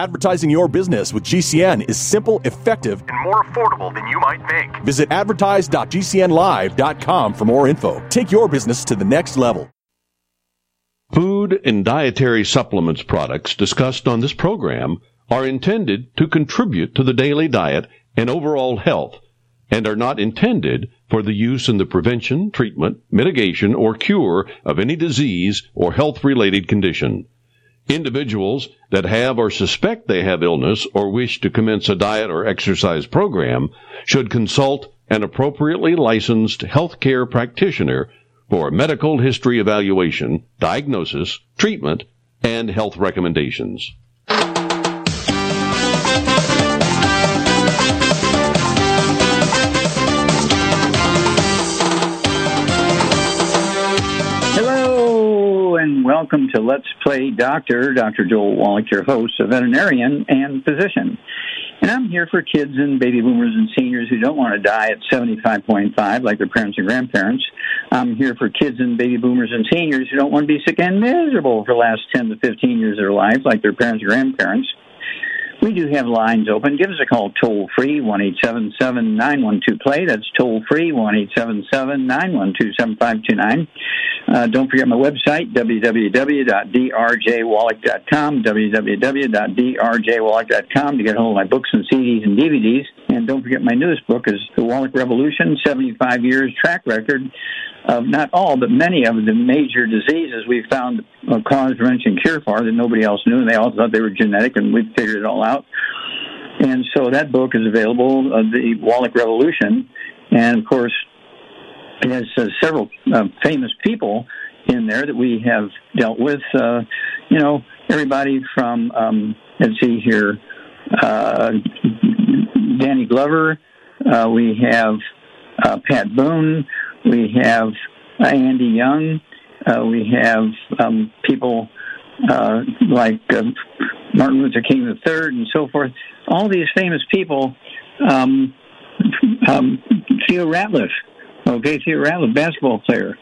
Advertising your business with GCN is simple, effective, and more affordable than you might think. Visit advertise.gcnlive.com for more info. Take your business to the next level. Food and dietary supplements products discussed on this program are intended to contribute to the daily diet and overall health and are not intended for the use in the prevention, treatment, mitigation, or cure of any disease or health related condition. Individuals that have or suspect they have illness or wish to commence a diet or exercise program should consult an appropriately licensed healthcare practitioner for medical history evaluation, diagnosis, treatment, and health recommendations. Welcome to Let's Play Doctor. Dr. Joel Wallach, your host, a veterinarian and physician. And I'm here for kids and baby boomers and seniors who don't want to die at 75.5 like their parents and grandparents. I'm here for kids and baby boomers and seniors who don't want to be sick and miserable for the last 10 to 15 years of their life like their parents and grandparents. We do have lines open. Give us a call toll free, 1 877 912 play. That's toll free, 1 877 912 7529. Uh, don't forget my website, www.drjwallach.com, www.drjwallach.com to get hold of my books and CDs and DVDs. And don't forget my newest book is The Wallach Revolution 75 Years Track Record of not all, but many of the major diseases we found a cause, prevention, cure for that nobody else knew. And they all thought they were genetic, and we figured it all out. And so that book is available, uh, The Wallach Revolution. And of course, it has uh, several uh, famous people in there that we have dealt with. Uh, you know, everybody from, um, let's see here, uh, Danny Glover. Uh, we have uh, Pat Boone. We have Andy Young. we have um, people like Martin Luther King III and so forth. All these famous people. Um, um, Theo Ratliff Okay, Theo Ratliff, basketball player.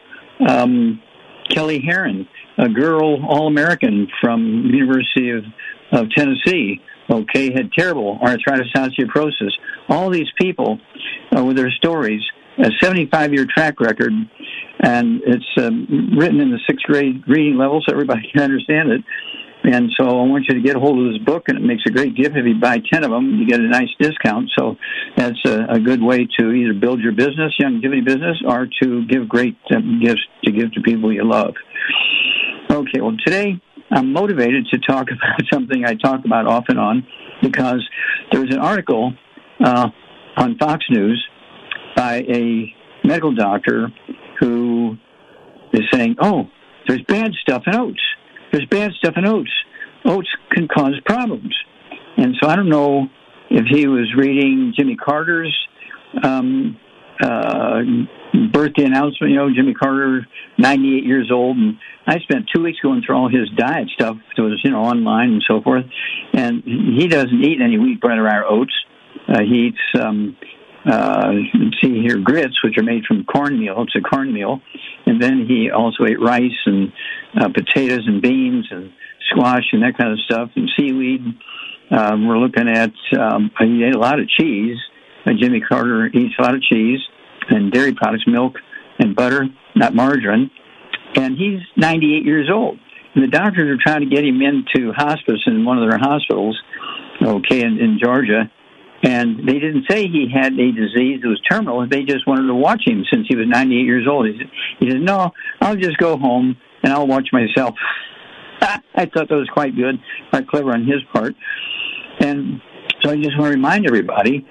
Um, Kelly Herron, a girl All-American from University of, of Tennessee. Okay, had terrible arthritis, osteoporosis. All these people uh, with their stories, a 75-year track record, and it's um, written in the sixth grade reading level, so everybody can understand it. And so I want you to get a hold of this book, and it makes a great gift. If you buy 10 of them, you get a nice discount. So that's a, a good way to either build your business, longevity business, or to give great uh, gifts to give to people you love. Okay, well, today I'm motivated to talk about something I talk about off and on because there was an article uh, on Fox News by a medical doctor who is saying, oh, there's bad stuff in oats there's bad stuff in oats. Oats can cause problems. And so I don't know if he was reading Jimmy Carter's um, uh, birthday announcement. You know, Jimmy Carter, 98 years old, and I spent two weeks going through all his diet stuff. It was you know online and so forth, and he doesn't eat any wheat bread or oats. Uh, he eats um, uh, see here grits, which are made from cornmeal. It's a cornmeal, and then he also ate rice and uh, potatoes and beans and squash and that kind of stuff and seaweed. Um, we're looking at um, he ate a lot of cheese. Uh, Jimmy Carter eats a lot of cheese and dairy products, milk and butter, not margarine. And he's 98 years old. And the doctors are trying to get him into hospice in one of their hospitals, okay, in, in Georgia and they didn't say he had a disease that was terminal. They just wanted to watch him since he was 98 years old. He said, he said no, I'll just go home and I'll watch myself. I thought that was quite good, quite clever on his part. And so I just want to remind everybody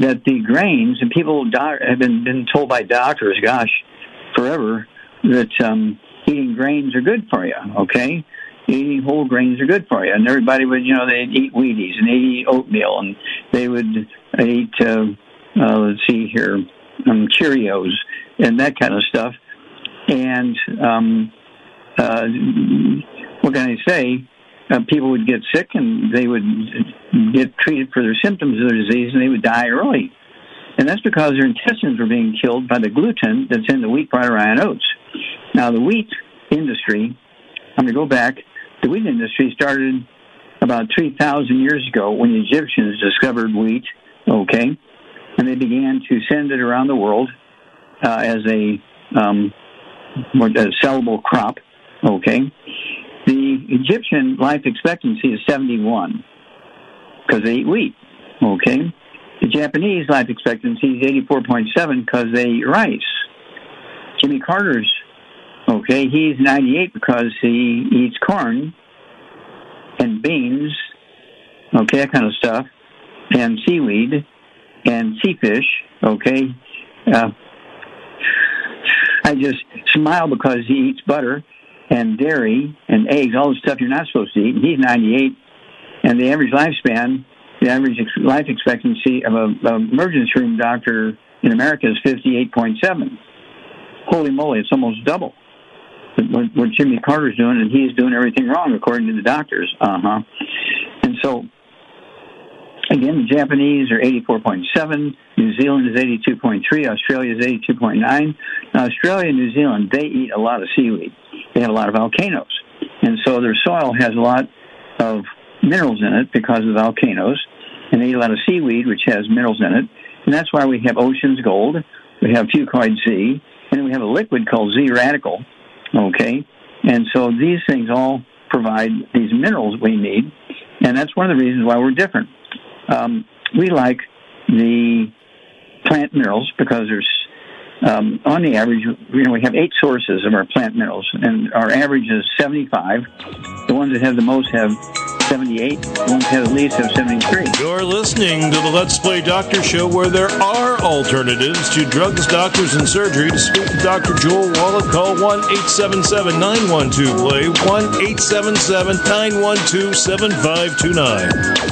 that the grains, and people have been, been told by doctors, gosh, forever, that um, eating grains are good for you, okay? eating whole grains are good for you. And everybody would, you know, they'd eat Wheaties and they'd eat oatmeal and they would eat, uh, uh, let's see here, um, Cheerios and that kind of stuff. And um, uh, what can I say? Uh, people would get sick and they would get treated for their symptoms of their disease and they would die early. And that's because their intestines were being killed by the gluten that's in the wheat, bread, or iron oats. Now, the wheat industry, I'm going to go back the wheat industry started about 3,000 years ago when the Egyptians discovered wheat, okay, and they began to send it around the world uh, as a, um, a sellable crop, okay. The Egyptian life expectancy is 71 because they eat wheat, okay. The Japanese life expectancy is 84.7 because they eat rice. Jimmy Carter's, okay, he's 98 because he eats corn and beans, okay, that kind of stuff, and seaweed and sea fish, okay. Uh, I just smile because he eats butter and dairy and eggs, all the stuff you're not supposed to eat. And he's 98, and the average lifespan, the average ex- life expectancy of a, a emergency room doctor in America is 58.7. Holy moly, it's almost double what, what Jimmy Carter's doing, and he's doing everything wrong according to the doctors. Uh huh. And so, again, the Japanese are 84.7, New Zealand is 82.3, Australia is 82.9. Now, Australia and New Zealand, they eat a lot of seaweed. They have a lot of volcanoes, and so their soil has a lot of minerals in it because of volcanoes, and they eat a lot of seaweed, which has minerals in it, and that's why we have ocean's gold. We have fucoid Z, and we have a liquid called Z radical, Okay? And so these things all provide these minerals we need, and that's one of the reasons why we're different. Um, we like the plant minerals because there's um, on the average, you know, we have eight sources of our plant minerals, and our average is 75. The ones that have the most have 78. The ones that have the least have 73. You're listening to the Let's Play Doctor Show, where there are alternatives to drugs, doctors, and surgery. To speak to Dr. Joel Wallach, call 1 877 912 Play, 1 877 912 7529.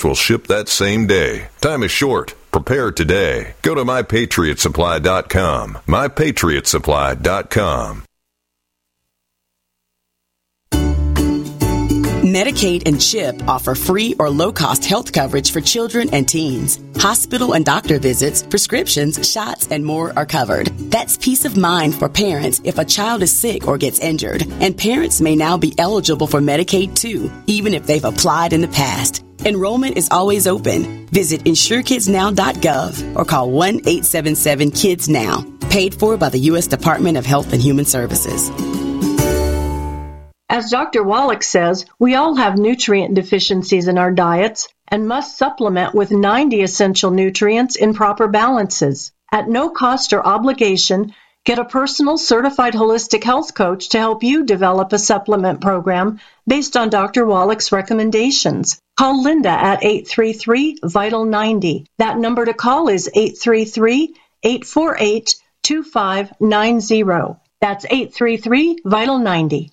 will ship that same day. Time is short. Prepare today. Go to mypatriotsupply.com. Mypatriotsupply.com. Medicaid and CHIP offer free or low cost health coverage for children and teens. Hospital and doctor visits, prescriptions, shots, and more are covered. That's peace of mind for parents if a child is sick or gets injured. And parents may now be eligible for Medicaid too, even if they've applied in the past. Enrollment is always open. Visit insurekidsnow.gov or call 1 877 Kids Now. Paid for by the U.S. Department of Health and Human Services. As Dr. Wallach says, we all have nutrient deficiencies in our diets and must supplement with 90 essential nutrients in proper balances. At no cost or obligation, get a personal certified holistic health coach to help you develop a supplement program based on Dr. Wallach's recommendations. Call Linda at 833 Vital 90. That number to call is 833 848 2590. That's 833 Vital 90.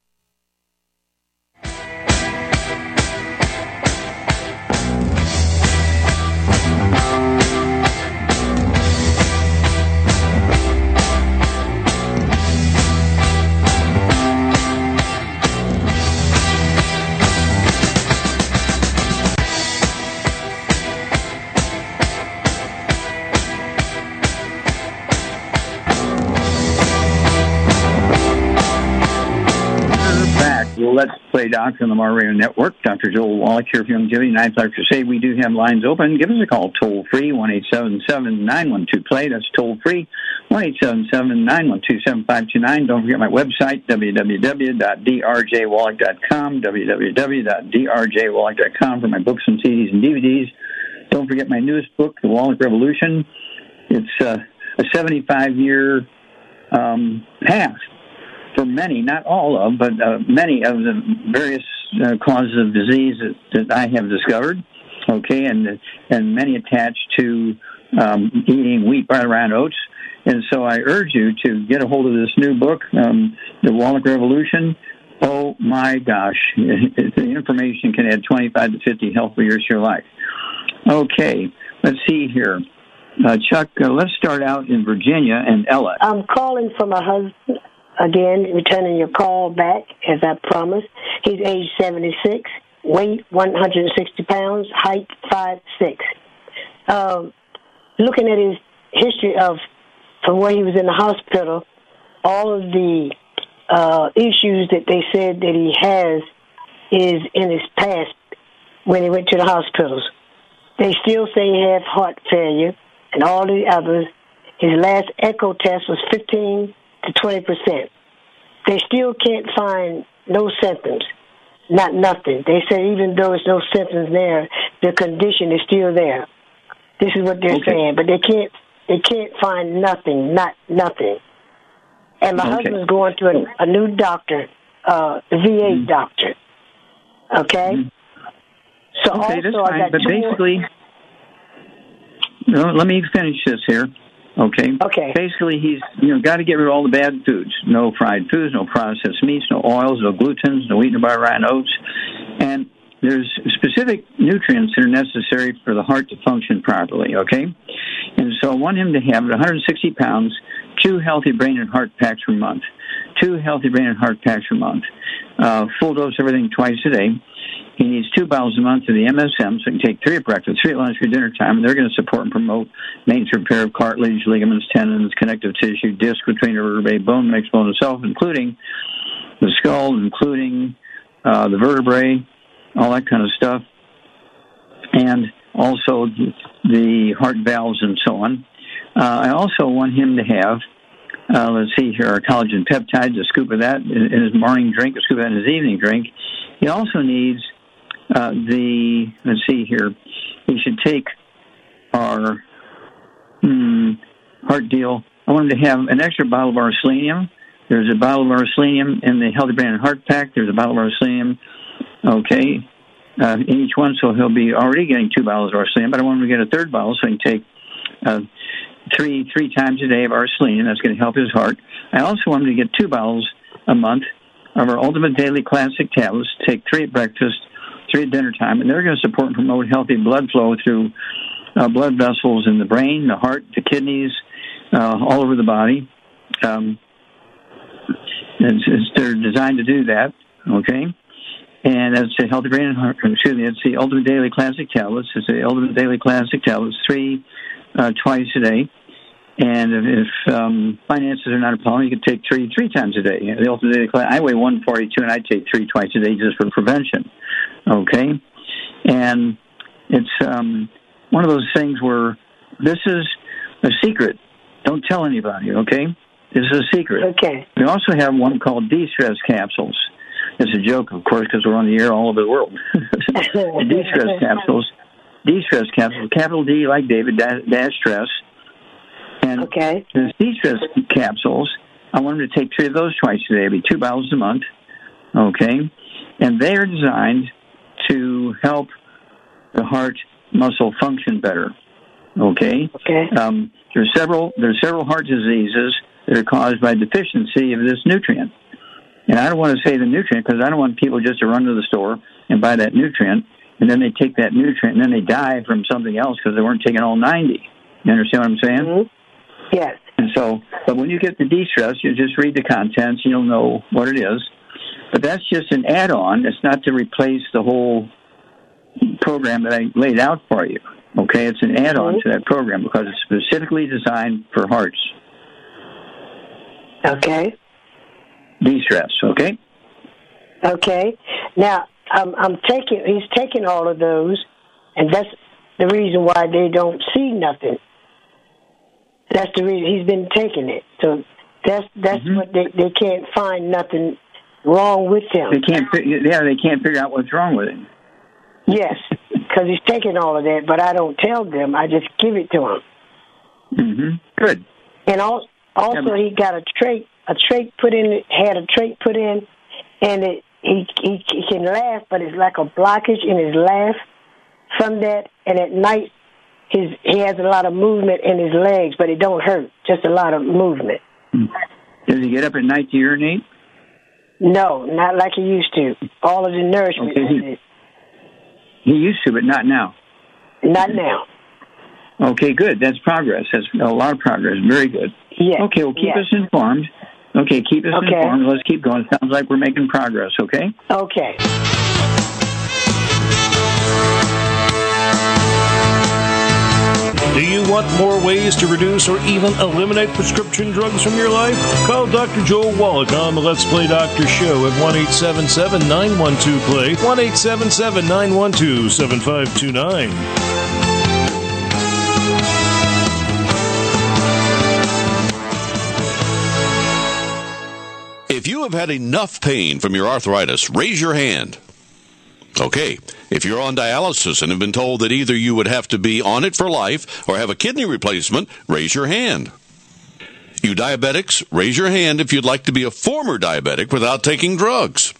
Play Doctor on the Mar Radio Network. Dr. Joel Wallach here. And I'd like to say we do have lines open. Give us a call toll free, 1 877 912 play. That's toll free, one eight seven seven nine one two seven five two nine. Don't forget my website, www.drjwallach.com, www.drjwallach.com for my books and CDs and DVDs. Don't forget my newest book, The Wallach Revolution. It's uh, a 75 year um, path for many, not all of, but uh, many of the various uh, causes of disease that, that I have discovered. Okay, and and many attached to um, eating wheat, barley, rye, oats. And so I urge you to get a hold of this new book, um, The Wallach Revolution. Oh my gosh, the information can add 25 to 50 healthy years to your life. Okay, let's see here. Uh, Chuck, uh, let's start out in Virginia and Ella. I'm calling for my husband again, returning your call back as I promised. He's age 76, weight 160 pounds, height 5'6. Um, looking at his history of from when he was in the hospital, all of the uh, issues that they said that he has is in his past when he went to the hospitals. They still say he has heart failure and all the others. His last echo test was 15 to 20 percent. They still can't find no symptoms, not nothing. They say even though there's no symptoms there, the condition is still there. This is what they're okay. saying, but they can't they can't find nothing, not nothing. And my okay. husband's going to a, a new doctor, uh, VA mm-hmm. doctor. Okay. Mm-hmm. So okay, also. I got but basically, let me finish this here. Okay. Okay. Basically, he's you know got to get rid of all the bad foods. No fried foods, no processed meats, no oils, no glutens, no wheat, no bar, rye, and oats, and there's specific nutrients that are necessary for the heart to function properly. Okay. And so I want him to have 160 pounds, two healthy brain and heart packs per month, two healthy brain and heart packs per month, uh, full dose everything twice a day. He needs two bottles a month of the MSM, so he can take three at breakfast, three at lunch, for dinner time. And they're going to support and promote maintenance repair of cartilage, ligaments, tendons, connective tissue, disc between the vertebrae, bone mix, bone itself, including the skull, including uh, the vertebrae, all that kind of stuff, and also the heart valves and so on. Uh, I also want him to have, uh, let's see here, our collagen peptides, a scoop of that in his morning drink, a scoop of that in his evening drink. He also needs uh, the let's see here, he should take our hmm, heart deal. I want him to have an extra bottle of our selenium. There's a bottle of our selenium in the Healthy Brain and Heart Pack. There's a bottle of our selenium, okay, uh, in each one. So he'll be already getting two bottles of our selenium. But I want him to get a third bottle so he can take uh, three three times a day of our selenium. That's going to help his heart. I also want him to get two bottles a month of our Ultimate Daily Classic tablets. Take three at breakfast three at dinner time, and they're going to support and promote healthy blood flow through uh, blood vessels in the brain, the heart, the kidneys, uh, all over the body. Um, it's, it's, they're designed to do that. Okay. And it's a healthy brain and heart. Excuse me. It's the Ultimate Daily Classic tablets. It's the Ultimate Daily Classic tablets, three uh, twice a day. And if, if um, finances are not a problem, you can take three three times a day. The Ultimate Daily. I weigh 142, and I take three twice a day just for prevention. Okay, and it's um, one of those things where this is a secret. Don't tell anybody. Okay, this is a secret. Okay. We also have one called D-Stress capsules. It's a joke, of course, because we're on the air all over the world. D-Stress capsules. D-Stress capsules. Capital D, like David, dash stress. And okay. the capsules. I want them to take three of those twice a day. It'll be two bottles a month. Okay, and they are designed to help the heart muscle function better. Okay. Okay. Um, there's several there's several heart diseases that are caused by deficiency of this nutrient. And I don't want to say the nutrient because I don't want people just to run to the store and buy that nutrient and then they take that nutrient and then they die from something else because they weren't taking all 90. You understand what I'm saying? Yes. And so, but when you get the D-Stress, you just read the contents and you'll know what it is. But that's just an add-on. It's not to replace the whole program that I laid out for you. Okay, it's an add-on to that program because it's specifically designed for hearts. Okay. D-Stress. Okay. Okay. Now I'm, I'm taking. He's taking all of those, and that's the reason why they don't see nothing. That's the reason he's been taking it. So that's that's mm-hmm. what they they can't find nothing wrong with him. They can't. Yeah, they can't figure out what's wrong with him. Yes, because he's taking all of that, but I don't tell them. I just give it to him. Mm-hmm. Good. And also, also he got a trait a trait put in had a trait put in, and it he, he he can laugh, but it's like a blockage in his laugh from that. And at night, his he has a lot of movement in his legs, but it don't hurt. Just a lot of movement. Does he get up at night to urinate? No, not like he used to. All of the nourishment. Okay, he, he used to, but not now. Not now. Okay, good. That's progress. That's a lot of progress. Very good. Yeah. Okay, well, keep yes. us informed. Okay, keep us okay. informed. Let's keep going. Sounds like we're making progress, okay? Okay. Do you want more ways to reduce or even eliminate prescription drugs from your life? Call Dr. Joel Wallach on the Let's Play Doctor Show at 1 877 912 Play, 1 877 912 7529. If you have had enough pain from your arthritis, raise your hand. Okay, if you're on dialysis and have been told that either you would have to be on it for life or have a kidney replacement, raise your hand. You diabetics, raise your hand if you'd like to be a former diabetic without taking drugs.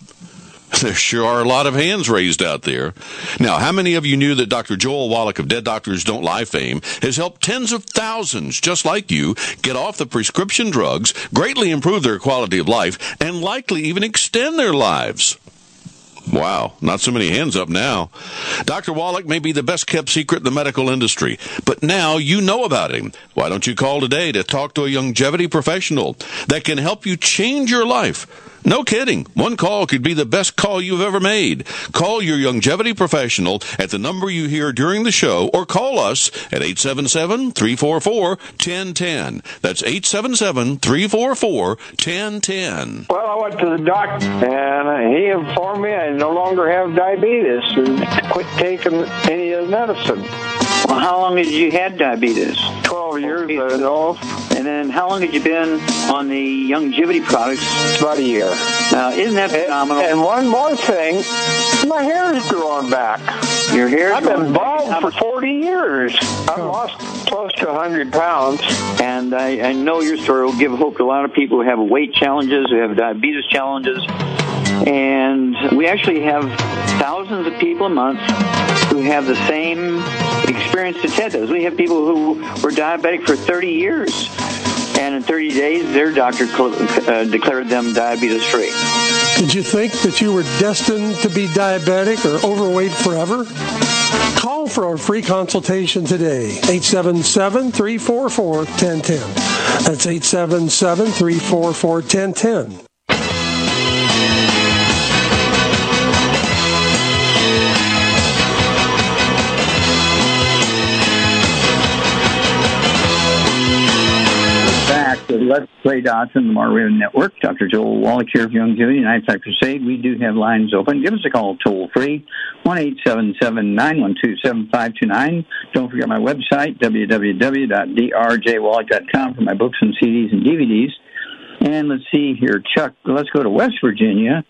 There sure are a lot of hands raised out there. Now, how many of you knew that Dr. Joel Wallach of Dead Doctors Don't Lie fame has helped tens of thousands just like you get off the prescription drugs, greatly improve their quality of life, and likely even extend their lives? Wow, not so many hands up now. Dr. Wallach may be the best kept secret in the medical industry, but now you know about him. Why don't you call today to talk to a longevity professional that can help you change your life? No kidding. One call could be the best call you've ever made. Call your longevity professional at the number you hear during the show or call us at 877-344-1010. That's 877-344-1010. Well, I went to the doctor and he informed me I no longer have diabetes and quit taking any of the medicine. Well, how long had you had diabetes? 12 years, I. And then how long had you been on the longevity products? About a year. Now, isn't that phenomenal? And, and one more thing, my hair is growing back. Your hair I've been bald for 40 years. I've lost close to 100 pounds. And I, I know your story will give hope to a lot of people who have weight challenges, who have diabetes challenges. And we actually have thousands of people a month who have the same experience that Ted does. We have people who were diabetic for 30 years, and in 30 days, their doctor uh, declared them diabetes free. Did you think that you were destined to be diabetic or overweight forever? Call for a free consultation today. 877 344 1010. That's 877 344 1010. Let's Play Dots on the Mario Network. Dr. Joel Wallach here of Youngevity and Eyesight Crusade. We do have lines open. Give us a call toll free, 1 877 912 7529. Don't forget my website, www.drjwallach.com for my books and CDs and DVDs. And let's see here, Chuck, let's go to West Virginia.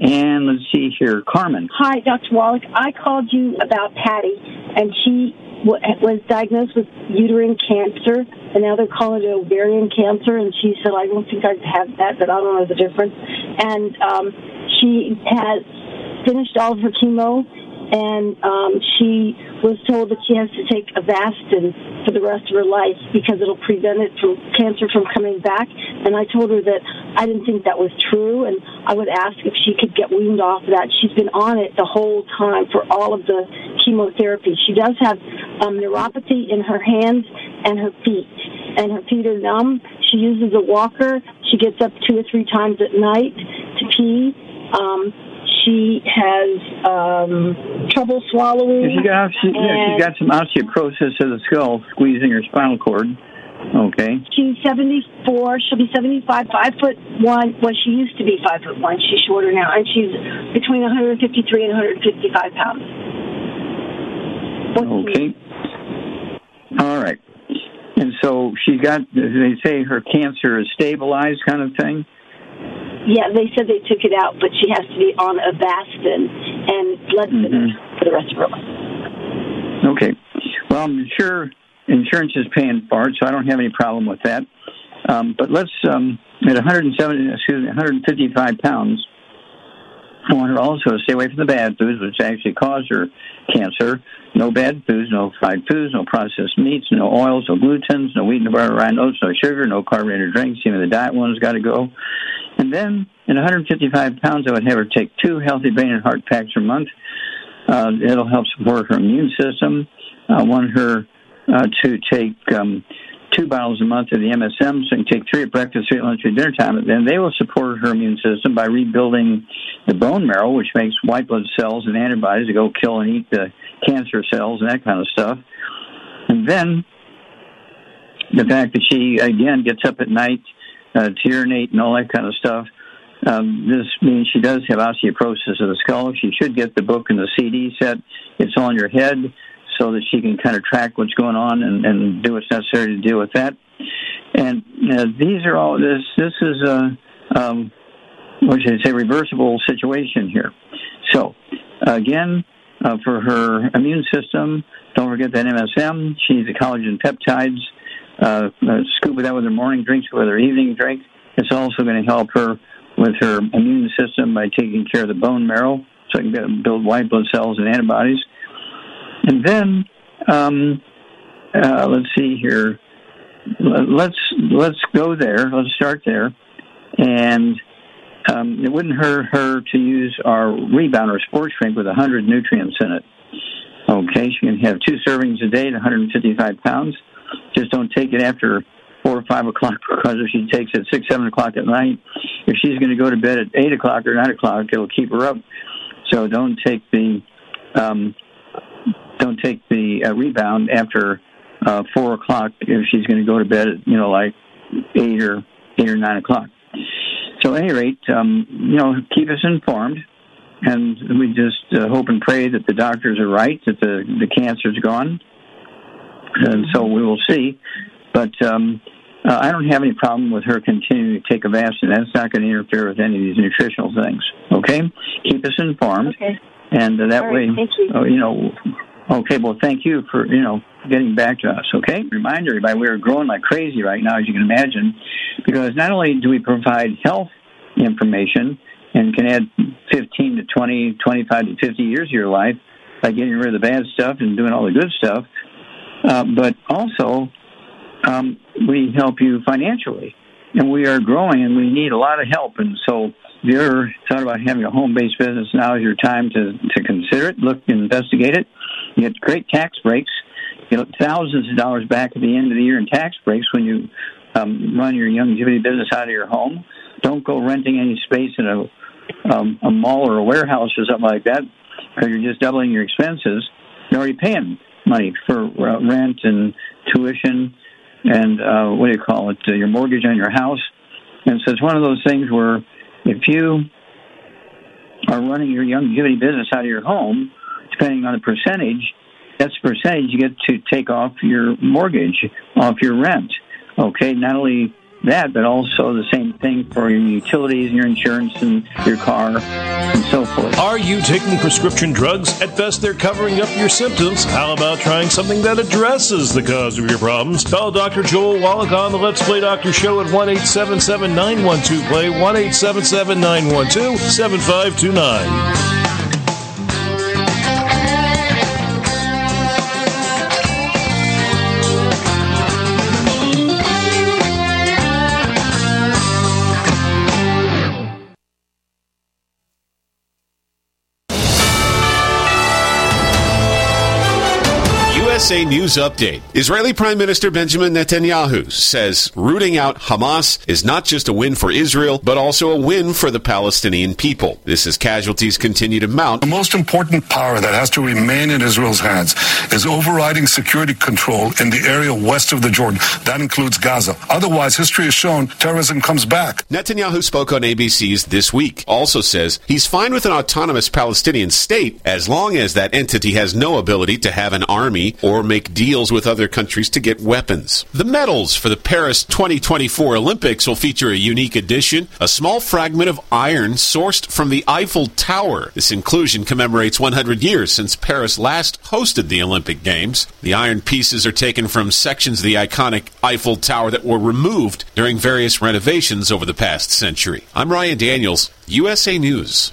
And let's see here, Carmen. Hi, Dr. Wallach. I called you about Patty, and she was diagnosed with uterine cancer, and now they're calling it ovarian cancer. And she said, "I don't think I have that, but I don't know the difference." And um, she has finished all of her chemo, and um, she was told that she has to take Avastin for the rest of her life because it'll prevent it from cancer from coming back. And I told her that I didn't think that was true, and I would ask if she could get weaned off of that. She's been on it the whole time for all of the chemotherapy. She does have um, neuropathy in her hands and her feet, and her feet are numb. She uses a walker. She gets up two or three times at night to pee. Um, she has um, trouble swallowing. She got, she, yeah, she's got some osteoporosis of the skull, squeezing her spinal cord. Okay. She's 74. She'll be 75, five foot one. Well, she used to be five foot one. She's shorter now, and she's between 153 and 155 pounds. What's okay. All right. And so she's got. They say her cancer is stabilized, kind of thing. Yeah, they said they took it out, but she has to be on Avastin and blood mm-hmm. for the rest of her life. Okay. Well, I'm sure insurance is paying for it, so I don't have any problem with that. Um, but let's um, at 170, excuse me, 155 pounds. Want her also to stay away from the bad foods, which actually cause her cancer. No bad foods, no fried foods, no processed meats, no oils, no glutens, no wheat, no butter, rye oats, no sugar, no carbonated drinks. Even the diet one's got to go. And then, in 155 pounds, I would have her take two healthy brain and heart packs a month. Uh, it'll help support her immune system. I want her uh, to take um, two bottles a month of the MSM, so you can take three at breakfast, three at lunch, and dinner time. And then they will support her immune system by rebuilding the bone marrow, which makes white blood cells and antibodies to go kill and eat the cancer cells and that kind of stuff. And then the fact that she again gets up at night uh, to urinate and all that kind of stuff. Um, this means she does have osteoporosis of the skull. She should get the book and the CD set. It's on your head so that she can kind of track what's going on and, and do what's necessary to deal with that. And uh, these are all this. This is a um, what should I say reversible situation here. So again, uh, for her immune system, don't forget that MSM. She needs the collagen peptides. Uh, uh, scoop of that with her morning drinks, with her evening drink. It's also going to help her with her immune system by taking care of the bone marrow, so it can build white blood cells and antibodies. And then, um, uh, let's see here. Let's let's go there. Let's start there, and um, it wouldn't hurt her to use our rebound or sports drink with 100 nutrients in it. Okay, she can have two servings a day at 155 pounds. Just don't take it after four or five o'clock because if she takes it six, seven o'clock at night, if she's going to go to bed at eight o'clock or nine o'clock, it'll keep her up. So don't take the um, take the uh, rebound after uh, four o'clock if she's going to go to bed at you know like eight or eight or nine o'clock. So, at any rate, um, you know, keep us informed, and we just uh, hope and pray that the doctors are right, that the the cancer's gone, and so we will see. But um, uh, I don't have any problem with her continuing to take a Avastin. That's not going to interfere with any of these nutritional things. Okay, keep us informed, okay. and uh, that way, you. Uh, you know. Okay, well, thank you for you know getting back to us. Okay, remind everybody we are growing like crazy right now, as you can imagine, because not only do we provide health information and can add 15 to 20, 25 to 50 years of your life by getting rid of the bad stuff and doing all the good stuff, uh, but also um, we help you financially. And we are growing and we need a lot of help. And so if you're thought about having a home based business, now is your time to, to consider it, look, investigate it. You get great tax breaks. You get thousands of dollars back at the end of the year in tax breaks when you um, run your longevity business out of your home. Don't go renting any space in a, um, a mall or a warehouse or something like that because you're just doubling your expenses. You're already paying money for uh, rent and tuition and uh, what do you call it, uh, your mortgage on your house. And so it's one of those things where if you are running your longevity business out of your home, depending on the percentage, that's the percentage you get to take off your mortgage, off your rent. Okay, not only that, but also the same thing for your utilities and your insurance and your car and so forth. Are you taking prescription drugs? At best, they're covering up your symptoms. How about trying something that addresses the cause of your problems? Call Dr. Joel Wallach on the Let's Play Doctor Show at 1 877 912 Play, 1 877 912 7529. USA News Update. Israeli Prime Minister Benjamin Netanyahu says rooting out Hamas is not just a win for Israel, but also a win for the Palestinian people. This as casualties continue to mount. The most important power that has to remain in Israel's hands is overriding security control in the area west of the Jordan. That includes Gaza. Otherwise, history has shown terrorism comes back. Netanyahu spoke on ABC's This Week. Also says he's fine with an autonomous Palestinian state as long as that entity has no ability to have an army or or make deals with other countries to get weapons. The medals for the Paris 2024 Olympics will feature a unique addition, a small fragment of iron sourced from the Eiffel Tower. This inclusion commemorates 100 years since Paris last hosted the Olympic Games. The iron pieces are taken from sections of the iconic Eiffel Tower that were removed during various renovations over the past century. I'm Ryan Daniels, USA News.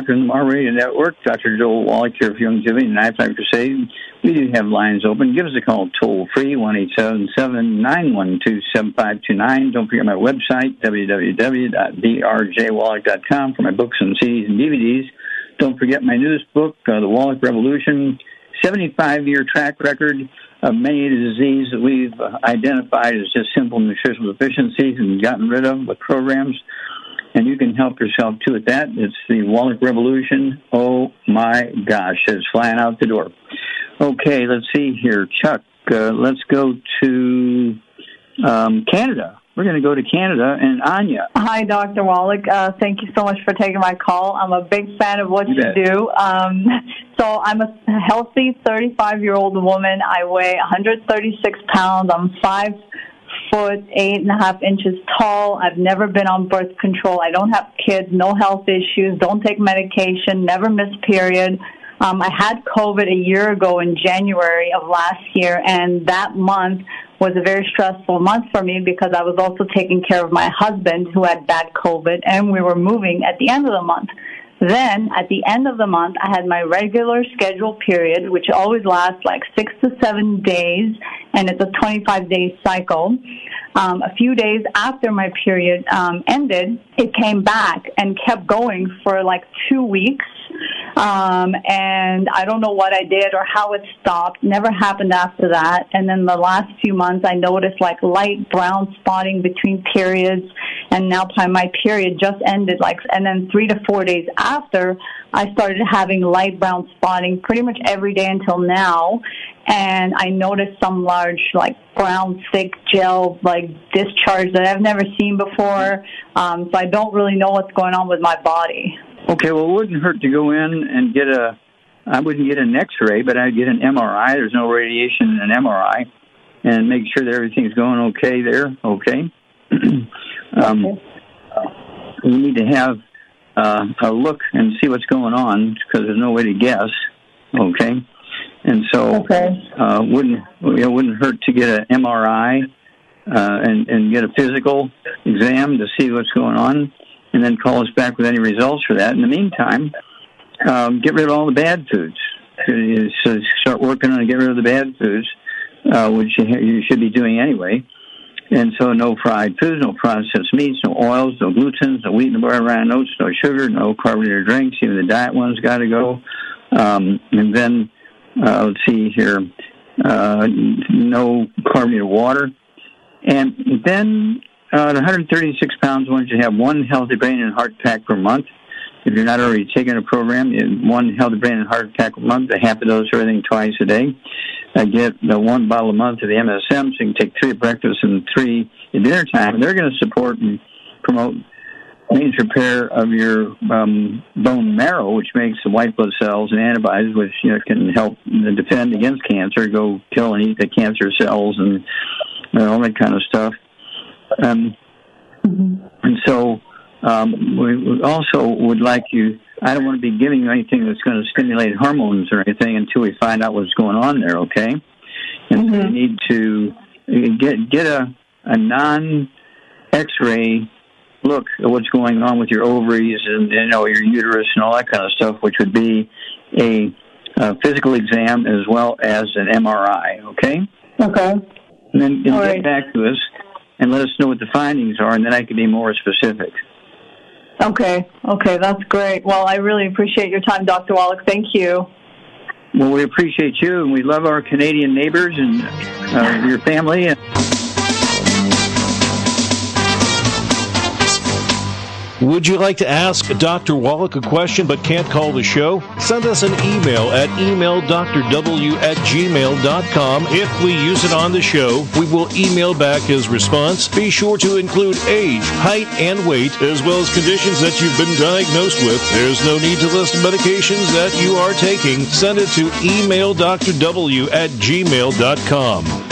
The Mar Radio Network. Dr. Joel Wallach here for Youngevity and Lifetime Crusade. We do have lines open. Give us a call toll free, 1 912 7529. Don't forget my website, www.drjwallach.com for my books and CDs and DVDs. Don't forget my newest book, uh, The Wallach Revolution 75 year track record of many of the diseases that we've identified as just simple nutritional deficiencies and gotten rid of with programs and you can help yourself too at that. It's the Wallach Revolution. Oh my gosh, it's flying out the door. Okay, let's see here, Chuck. Uh, let's go to um, Canada. We're going to go to Canada and Anya. Hi, Dr. Wallach. Uh, thank you so much for taking my call. I'm a big fan of what you, you do. Um, so I'm a healthy 35 year old woman. I weigh 136 pounds. I'm five foot, eight and a half inches tall. I've never been on birth control. I don't have kids, no health issues, don't take medication, never miss period. Um, I had COVID a year ago in January of last year, and that month was a very stressful month for me because I was also taking care of my husband who had bad COVID, and we were moving at the end of the month. Then at the end of the month, I had my regular scheduled period, which always lasts like six to seven days, and it's a 25 day cycle. Um, a few days after my period um, ended, it came back and kept going for like two weeks. Um, and I don't know what I did or how it stopped. Never happened after that. And then the last few months, I noticed like light brown spotting between periods. And now my period just ended, like, and then three to four days after, I started having light brown spotting pretty much every day until now. And I noticed some large, like, brown, thick gel, like, discharge that I've never seen before. Um, so I don't really know what's going on with my body. Okay, well, it wouldn't hurt to go in and get a. I wouldn't get an X-ray, but I'd get an MRI. There's no radiation in an MRI, and make sure that everything's going okay there. Okay. um, okay. You need to have uh, a look and see what's going on because there's no way to guess. Okay. and so okay. uh, wouldn't it wouldn't hurt to get an MRI uh, and and get a physical exam to see what's going on, and then call us back with any results for that. In the meantime, um, get rid of all the bad foods. So start working on get rid of the bad foods, uh, which you should be doing anyway. And so no fried foods, no processed meats, no oils, no glutens, no wheat, no bar, rye, oats, no sugar, no carbonated drinks. Even the diet ones got to go. Um, and then uh, let's see here, uh, no carbonated water. And then uh, at 136 pounds, one should have one healthy brain and heart pack per month. If you're not already taking a program, one healthy brain and heart attack a month, a half a dose of everything twice a day. I get the one bottle a month of the MSM, so you can take three at breakfast and three at dinner time. And they're going to support and promote maintenance repair of your um, bone marrow, which makes the white blood cells and antibodies, which you know, can help defend against cancer, go kill and eat the cancer cells and you know, all that kind of stuff. Um, mm-hmm. And so um, we also would like you. I don't want to be giving you anything that's going to stimulate hormones or anything until we find out what's going on there. Okay, and mm-hmm. so you need to get get a a non X-ray look at what's going on with your ovaries and you know your uterus and all that kind of stuff, which would be a, a physical exam as well as an MRI. Okay. Okay. And then and get right. back to us and let us know what the findings are, and then I can be more specific. Okay, okay, that's great. Well, I really appreciate your time, Dr. Wallach. Thank you. Well, we appreciate you, and we love our Canadian neighbors and uh, your family. Would you like to ask Dr. Wallach a question but can't call the show? Send us an email at emaildrw at gmail.com. If we use it on the show, we will email back his response. Be sure to include age, height, and weight, as well as conditions that you've been diagnosed with. There's no need to list medications that you are taking. Send it to emaildrw at gmail.com.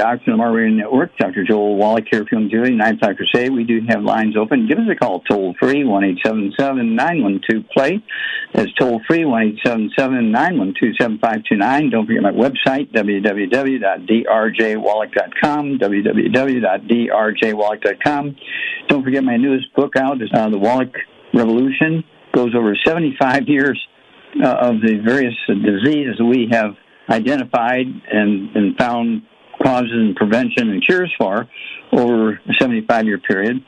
Doctor on the Radio Network. Dr. Joel Wallach here from Julie, 9th Dr. Say. We do have lines open. Give us a call toll free, 1 877 912 play. That's toll free, 1 877 912 7529. Don't forget my website, www.drjwallach.com, www.drjwallach.com. Don't forget my newest book out, is uh, The Wallach Revolution. Goes over 75 years uh, of the various diseases we have identified and, and found causes and prevention and cures for over a 75 year period.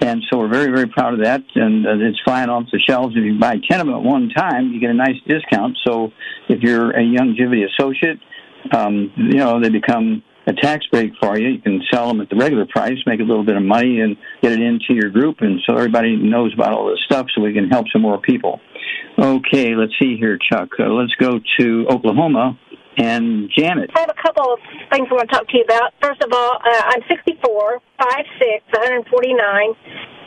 And so we're very, very proud of that. And uh, it's flying off the shelves. If you buy 10 of them at one time, you get a nice discount. So if you're a Youngevity associate, um, you know, they become a tax break for you. You can sell them at the regular price, make a little bit of money, and get it into your group. And so everybody knows about all this stuff so we can help some more people. Okay, let's see here, Chuck. Uh, let's go to Oklahoma and Janet. I have a couple of things I want to talk to you about. First of all, uh, I'm 64, 5'6", 149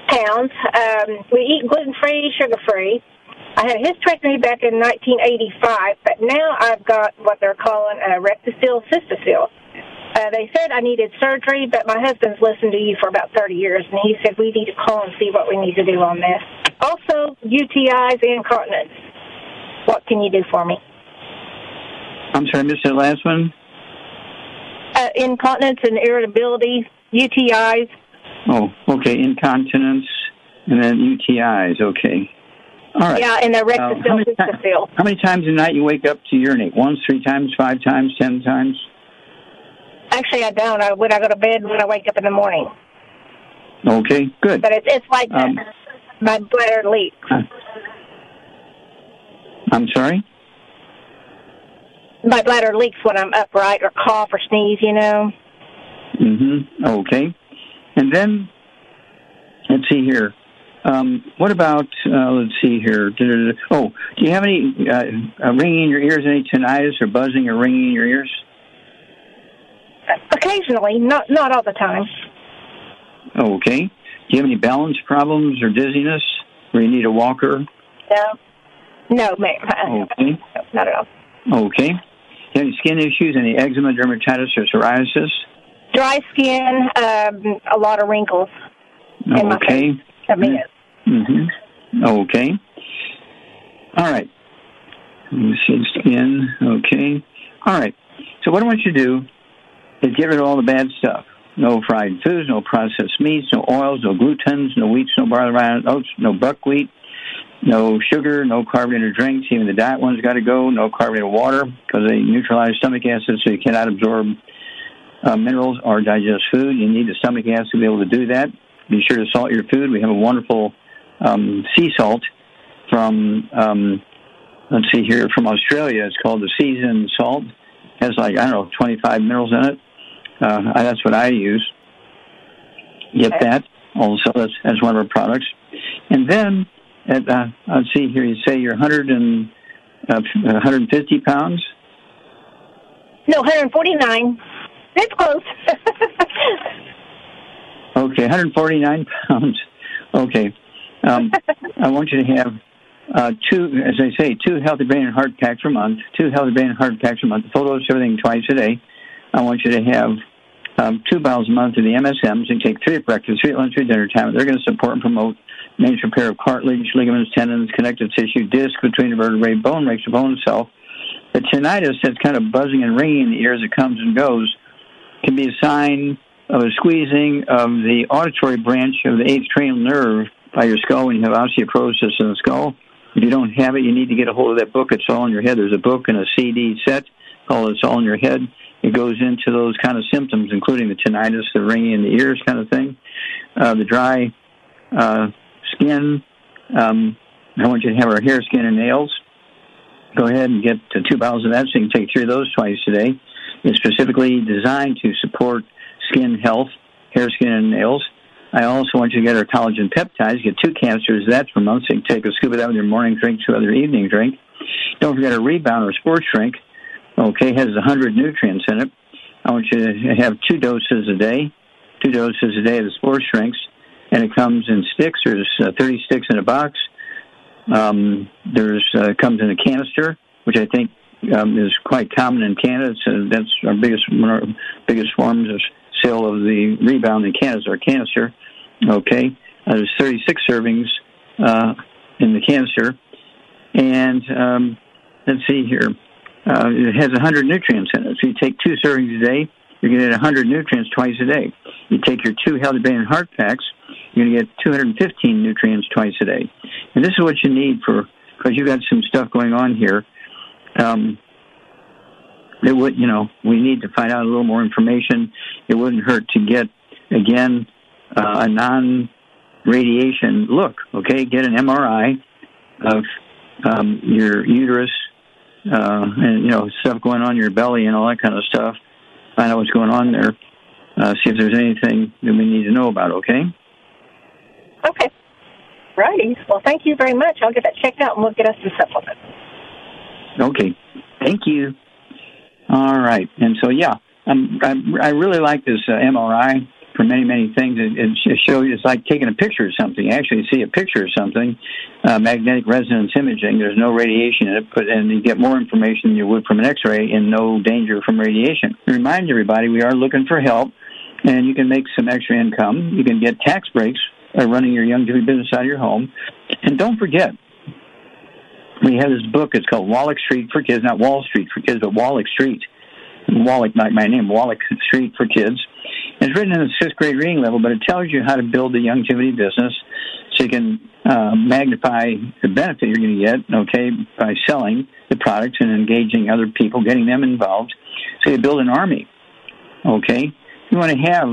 pounds. Um, we eat gluten free, sugar free. I had a hysterectomy back in 1985, but now I've got what they're calling a rectocele cystocele. Uh, they said I needed surgery, but my husband's listened to you for about 30 years, and he said we need to call and see what we need to do on this. Also, UTIs and incontinence. What can you do for me? I'm sorry, I missed that last one. Uh, incontinence and irritability, UTIs. Oh, okay. Incontinence and then UTIs. Okay. All right. Yeah, and the rectocele, how, many how many times a night you wake up to urinate? Once, three times, five times, ten times? Actually, I don't. I, when I go to bed, when I wake up in the morning. Okay, good. But it's it's like Um, my bladder leaks. I'm sorry? My bladder leaks when I'm upright or cough or sneeze. You know. Mm-hmm. Okay. And then, let's see here. Um, what about, uh, let's see here. Oh, do you have any uh, uh, ringing in your ears, any tinnitus or buzzing or ringing in your ears? Occasionally, not not all the time. Okay. Do you have any balance problems or dizziness where you need a walker? No. No, ma'am. Okay. Not at all. Okay. Do you have any skin issues, any eczema, dermatitis, or psoriasis? Dry skin, um, a lot of wrinkles. Okay. I mean. Mm-hmm. Okay. All right. Let me see skin. Okay. All right. So what I want you to do is get rid of all the bad stuff. No fried foods, no processed meats, no oils, no glutens, no wheats, no barley, oats, no buckwheat, no sugar, no carbonated drinks. Even the diet ones got to go. No carbonated water because they neutralize stomach acid, so you cannot absorb uh, minerals or digest food. You need the stomach acid to be able to do that. Be sure to salt your food. We have a wonderful um, sea salt from, um, let's see here, from Australia. It's called the seasoned salt. It has like, I don't know, 25 minerals in it. Uh, that's what I use. Get that. Also, that's, that's one of our products. And then, at, uh, let's see here, you say you're 100 and, uh, 150 pounds? No, 149. That's close. Okay, 149 pounds. Okay. Um, I want you to have uh, two, as I say, two healthy brain and heart packs per month, two healthy brain and heart packs per month, dose everything twice a day. I want you to have um, two bottles a month of the MSMs and take three at breakfast, three at lunch, three at dinner time. They're going to support and promote major repair of cartilage, ligaments, tendons, connective tissue, disc between the vertebrae, bone makes the bone itself. The tinnitus that's kind of buzzing and ringing in the ears that comes and goes can be a sign of a squeezing of the auditory branch of the eighth cranial nerve by your skull when you have osteoporosis in the skull. If you don't have it, you need to get a hold of that book. It's all in your head. There's a book and a CD set called It's All in Your Head. It goes into those kind of symptoms, including the tinnitus, the ringing in the ears kind of thing, uh, the dry uh, skin. Um, I want you to have our hair, skin, and nails. Go ahead and get two bottles of that so you can take three of those twice a day. It's specifically designed to support skin health, hair, skin, and nails. I also want you to get our collagen peptides. Get two canisters of that per month, so you can take a scoop of that with your morning drink, two other evening drink. Don't forget a rebound or sports drink. Okay, has 100 nutrients in it. I want you to have two doses a day, two doses a day of the sports drinks, and it comes in sticks. There's uh, 30 sticks in a box. Um, there's uh, comes in a canister, which I think um, is quite common in Canada. So that's our biggest one of our biggest forms of sale of the rebound in Canada is our canister. Okay, uh, there's 36 servings uh, in the canister, and um, let's see here. Uh, it has 100 nutrients in it. So you take two servings a day, you're going to get 100 nutrients twice a day. You take your two Healthy Brain and Heart packs, you're going to get 215 nutrients twice a day. And this is what you need for, because you've got some stuff going on here. Um, it would, you know, we need to find out a little more information. It wouldn't hurt to get, again, uh, a non radiation look, okay? Get an MRI of um, your uterus uh, and, you know, stuff going on in your belly and all that kind of stuff. Find out what's going on there. Uh, see if there's anything that we need to know about, okay? Okay. Righty. Well, thank you very much. I'll get that checked out and we'll get us some supplements. Okay. Thank you. All right. And so, yeah, um, I, I really like this uh, MRI for many, many things. It, it shows it's like taking a picture of something. You actually see a picture of something, uh, magnetic resonance imaging. There's no radiation in it, but and you get more information than you would from an X-ray, and no danger from radiation. Remind everybody we are looking for help, and you can make some extra income. You can get tax breaks by running your young business out of your home, and don't forget we have this book. It's called Wallach Street for Kids, not Wall Street for Kids, but Wallach Street. Wallach, not my name, Wallach Street for Kids. It's written in the sixth grade reading level, but it tells you how to build a Youngevity business so you can uh, magnify the benefit you're going to get, okay, by selling the products and engaging other people, getting them involved. So you build an army, okay? You want to have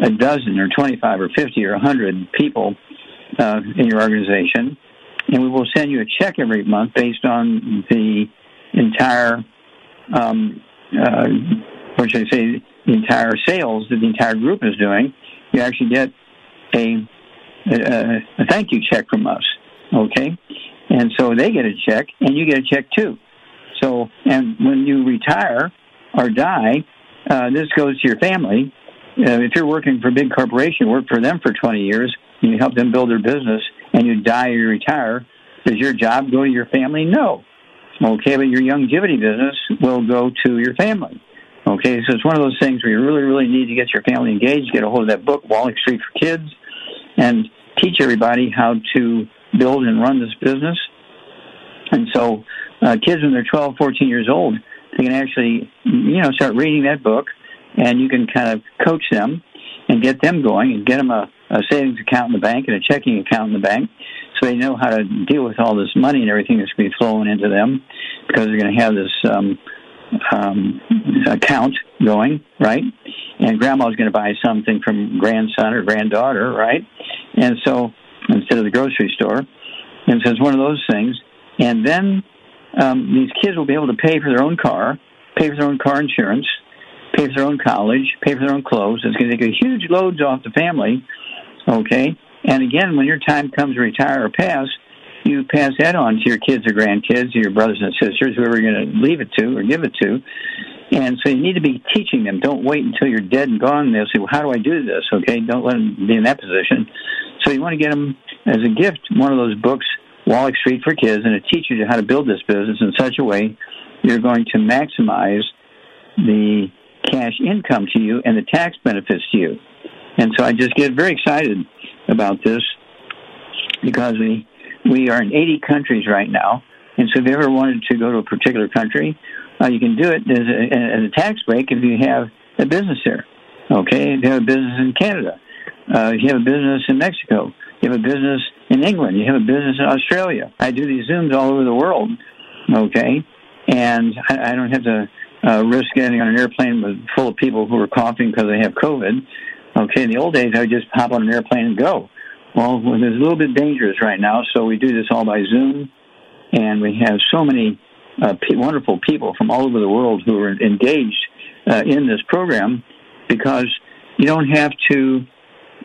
a dozen or 25 or 50 or 100 people uh, in your organization and we will send you a check every month based on the entire, um, uh, what should I say, the entire sales that the entire group is doing. You actually get a, a, a thank you check from us, okay? And so they get a check, and you get a check too. So, and when you retire or die, uh, this goes to your family. Uh, if you're working for a big corporation, work for them for 20 years, and you help them build their business, and you die or you retire, does your job go to your family? No. Okay, but your Youngevity business will go to your family. Okay, so it's one of those things where you really, really need to get your family engaged, get a hold of that book, Wallach Street for Kids, and teach everybody how to build and run this business. And so, uh, kids, when they're 12, 14 years old, they can actually, you know, start reading that book, and you can kind of coach them and get them going and get them a, a savings account in the bank and a checking account in the bank so they know how to deal with all this money and everything that's going to be flowing into them because they're going to have this um, um, account going, right? And grandma's going to buy something from grandson or granddaughter, right? And so instead of the grocery store. And so it's one of those things. And then um, these kids will be able to pay for their own car, pay for their own car insurance, pay for their own college, pay for their own clothes. It's going to take a huge loads off the family, okay? And again, when your time comes to retire or pass, you pass that on to your kids or grandkids, or your brothers and sisters, whoever you're going to leave it to or give it to. And so you need to be teaching them. Don't wait until you're dead and gone. They'll say, well, how do I do this? Okay, don't let them be in that position. So you want to get them as a gift one of those books, Wallach Street for Kids, and it teaches you how to build this business in such a way you're going to maximize the cash income to you and the tax benefits to you. And so I just get very excited about this because we we are in 80 countries right now, and so if you ever wanted to go to a particular country, uh, you can do it as a, as a tax break if you have a business there. Okay, if you have a business in Canada, uh, if you have a business in Mexico, you have a business in England, you have a business in Australia. I do these zooms all over the world. Okay, and I, I don't have to uh, risk getting on an airplane with full of people who are coughing because they have COVID. Okay, in the old days, I would just hop on an airplane and go. Well, it's a little bit dangerous right now, so we do this all by Zoom, and we have so many uh, p- wonderful people from all over the world who are engaged uh, in this program because you don't have to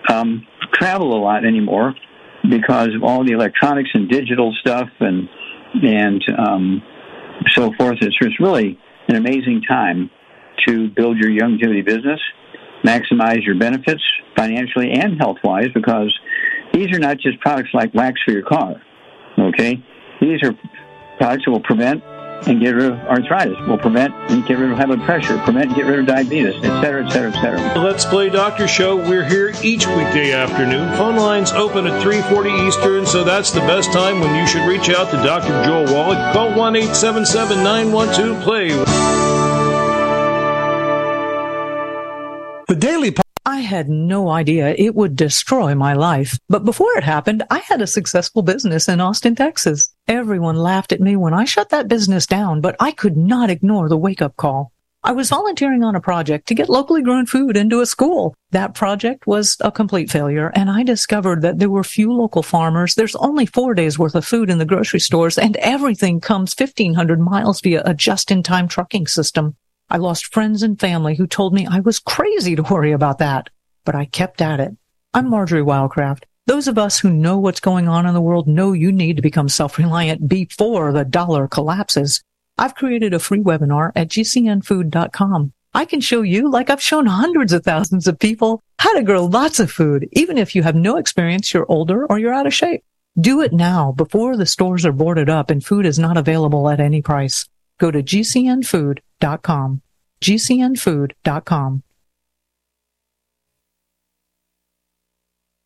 um, travel a lot anymore because of all the electronics and digital stuff and and um, so forth. It's just really an amazing time to build your Youngevity business maximize your benefits financially and health wise because these are not just products like wax for your car. Okay? These are products that will prevent and get rid of arthritis. We'll prevent and get rid of high blood pressure. Prevent and get rid of diabetes, et cetera, et cetera, et cetera. Let's Play Doctor Show. We're here each weekday afternoon. Phone lines open at 3:40 Eastern, so that's the best time when you should reach out to Dr. Joel Wallach. Call one 877 912 play. The Daily I had no idea it would destroy my life. But before it happened, I had a successful business in Austin, Texas. Everyone laughed at me when I shut that business down, but I could not ignore the wake up call. I was volunteering on a project to get locally grown food into a school. That project was a complete failure, and I discovered that there were few local farmers. There's only four days worth of food in the grocery stores, and everything comes 1,500 miles via a just in time trucking system. I lost friends and family who told me I was crazy to worry about that, but I kept at it. I'm Marjory Wildcraft. Those of us who know what's going on in the world know you need to become self-reliant before the dollar collapses. I've created a free webinar at gcnfood.com. I can show you, like I've shown hundreds of thousands of people, how to grow lots of food, even if you have no experience, you're older, or you're out of shape. Do it now before the stores are boarded up and food is not available at any price. Go to gcnfood.com. gcnfood.com.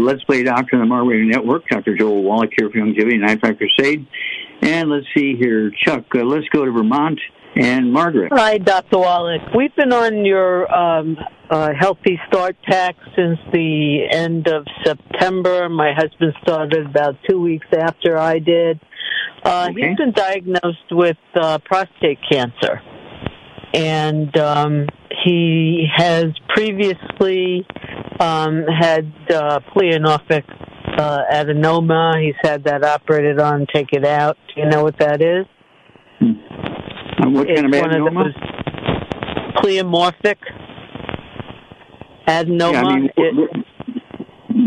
Let's Play Doctor on the Mar Radio Network. Dr. Joel Wallach here for Youngevity and Five Crusade. And let's see here, Chuck. Uh, let's go to Vermont and Margaret. Hi, Dr. Wallach. We've been on your um, uh, Healthy Start pack since the end of September. My husband started about two weeks after I did. Uh, Okay. He's been diagnosed with uh, prostate cancer. And um, he has previously um, had uh, pleomorphic uh, adenoma. He's had that operated on, take it out. Do you know what that is? Uh, what kind of It's of adenoma? those pleomorphic adenoma. Yeah, I mean, It-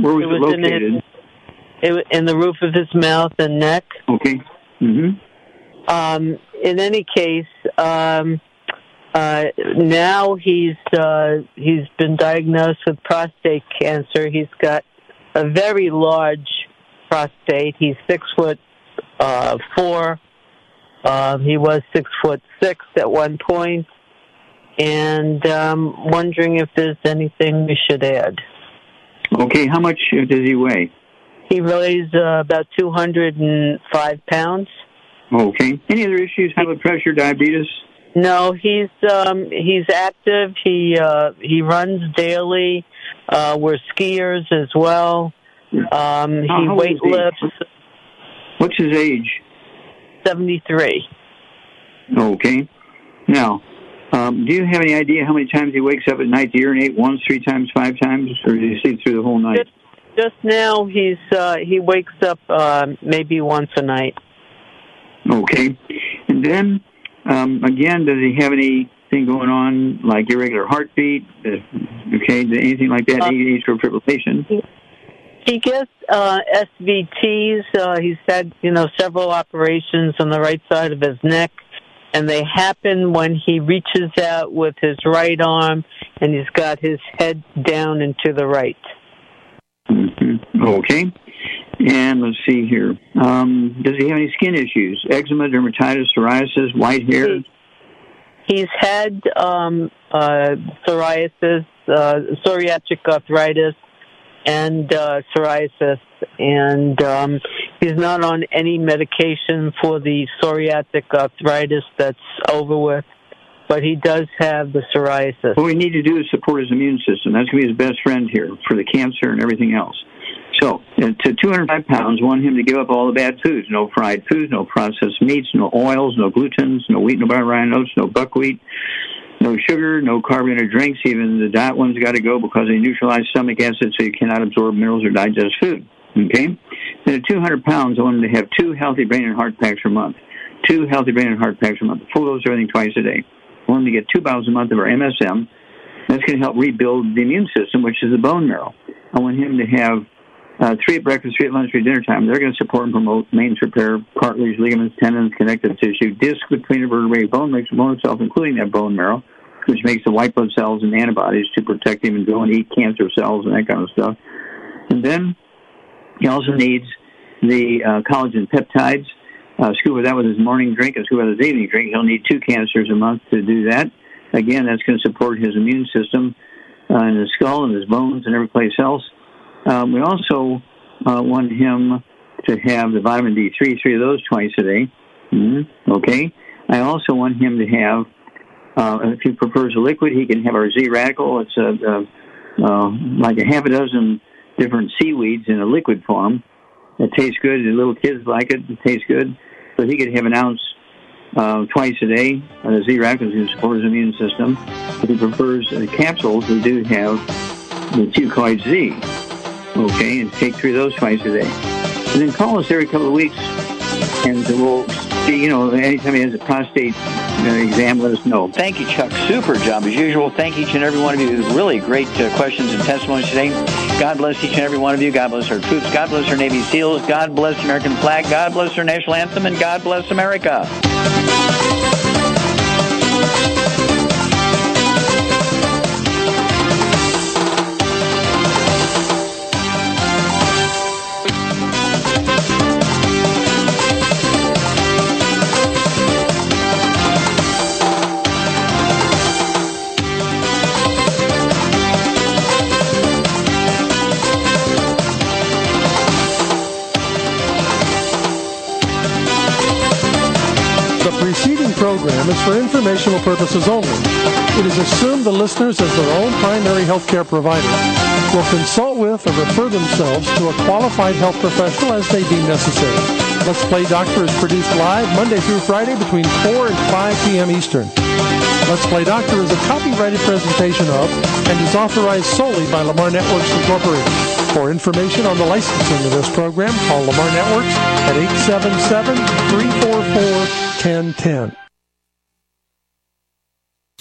Where was it it, was in located? his- it in the roof of his mouth and neck. Okay. hmm Um, in any case, um, uh, now he's uh, he's been diagnosed with prostate cancer. He's got a very large prostate. He's six foot uh, four. Um, he was six foot six at one point. and um, wondering if there's anything we should add. Okay, how much uh, does he weigh? He weighs uh, about 205 pounds. Okay. Any other issues? High blood pressure, diabetes? No, he's um he's active. He uh he runs daily. Uh we're skiers as well. Um he is he? What's his age? 73. Okay. Now, um, do you have any idea how many times he wakes up at night to urinate? Once, three times, five times, or he sleep through the whole night? Just now he's uh he wakes up uh maybe once a night. Okay. And then, um, again, does he have anything going on like irregular heartbeat? Okay, anything like that? Any atrial fibrillation? He gets uh SVTs. Uh he's had, you know, several operations on the right side of his neck and they happen when he reaches out with his right arm and he's got his head down and to the right. Mm-hmm. Okay. And let's see here. Um, does he have any skin issues? Eczema, dermatitis, psoriasis, white hair? he's had um, uh, psoriasis, uh, psoriatic arthritis, and uh, psoriasis, and um, he's not on any medication for the psoriatic arthritis that's over with. But he does have the psoriasis. What we need to do is support his immune system. That's going to be his best friend here for the cancer and everything else. So, uh, to 205 pounds, want him to give up all the bad foods. No fried foods, no processed meats, no oils, no glutens, no wheat, no brown oats, no buckwheat, no sugar, no carbonated drinks. Even the diet ones got to go because they neutralize stomach acid so you cannot absorb minerals or digest food. Okay? Then at 200 pounds, I want him to have two healthy brain and heart packs per month. Two healthy brain and heart packs per month. Full dose everything twice a day. Want to get two bottles a month of our MSM. That's going to help rebuild the immune system, which is the bone marrow. I want him to have uh, three at breakfast, three at lunch, three at dinner time. They're going to support and promote maintenance repair, cartilage, ligaments, tendons, connective tissue, disc between the vertebrae, bone makes bone itself, including that bone marrow, which makes the white blood cells and antibodies to protect him and go and eat cancer cells and that kind of stuff. And then he also needs the uh, collagen peptides. Uh, scuba that with his morning drink and scuba with his evening drink. He'll need two cancers a month to do that. Again, that's going to support his immune system uh, in his skull and his bones and every place else. Um, we also uh, want him to have the vitamin D3, three of those twice a day. Mm-hmm. Okay. I also want him to have, uh, if he prefers a liquid, he can have our Z Radical. It's a, a uh, like a half a dozen different seaweeds in a liquid form. It tastes good. The little kids like it. It tastes good. So he could have an ounce uh, twice a day. Uh, the Z Radical is going to support his immune system. If he prefers uh, capsules, we do have the Teucoid Z okay, and take three of those twice a day. And then call us every couple of weeks, and we'll see, you know, anytime he has a prostate uh, exam, let us know. Thank you, Chuck. Super job as usual. Thank each and every one of you. Really great uh, questions and testimonies today. God bless each and every one of you. God bless our troops. God bless our Navy SEALs. God bless the American flag. God bless our national anthem. And God bless America. Program is for informational purposes only. It is assumed the listeners, as their own primary health care provider, will consult with or refer themselves to a qualified health professional as they deem necessary. Let's Play Doctor is produced live Monday through Friday between 4 and 5 p.m. Eastern. Let's Play Doctor is a copyrighted presentation of and is authorized solely by Lamar Networks Incorporated. For information on the licensing of this program, call Lamar Networks at 877 344 1010.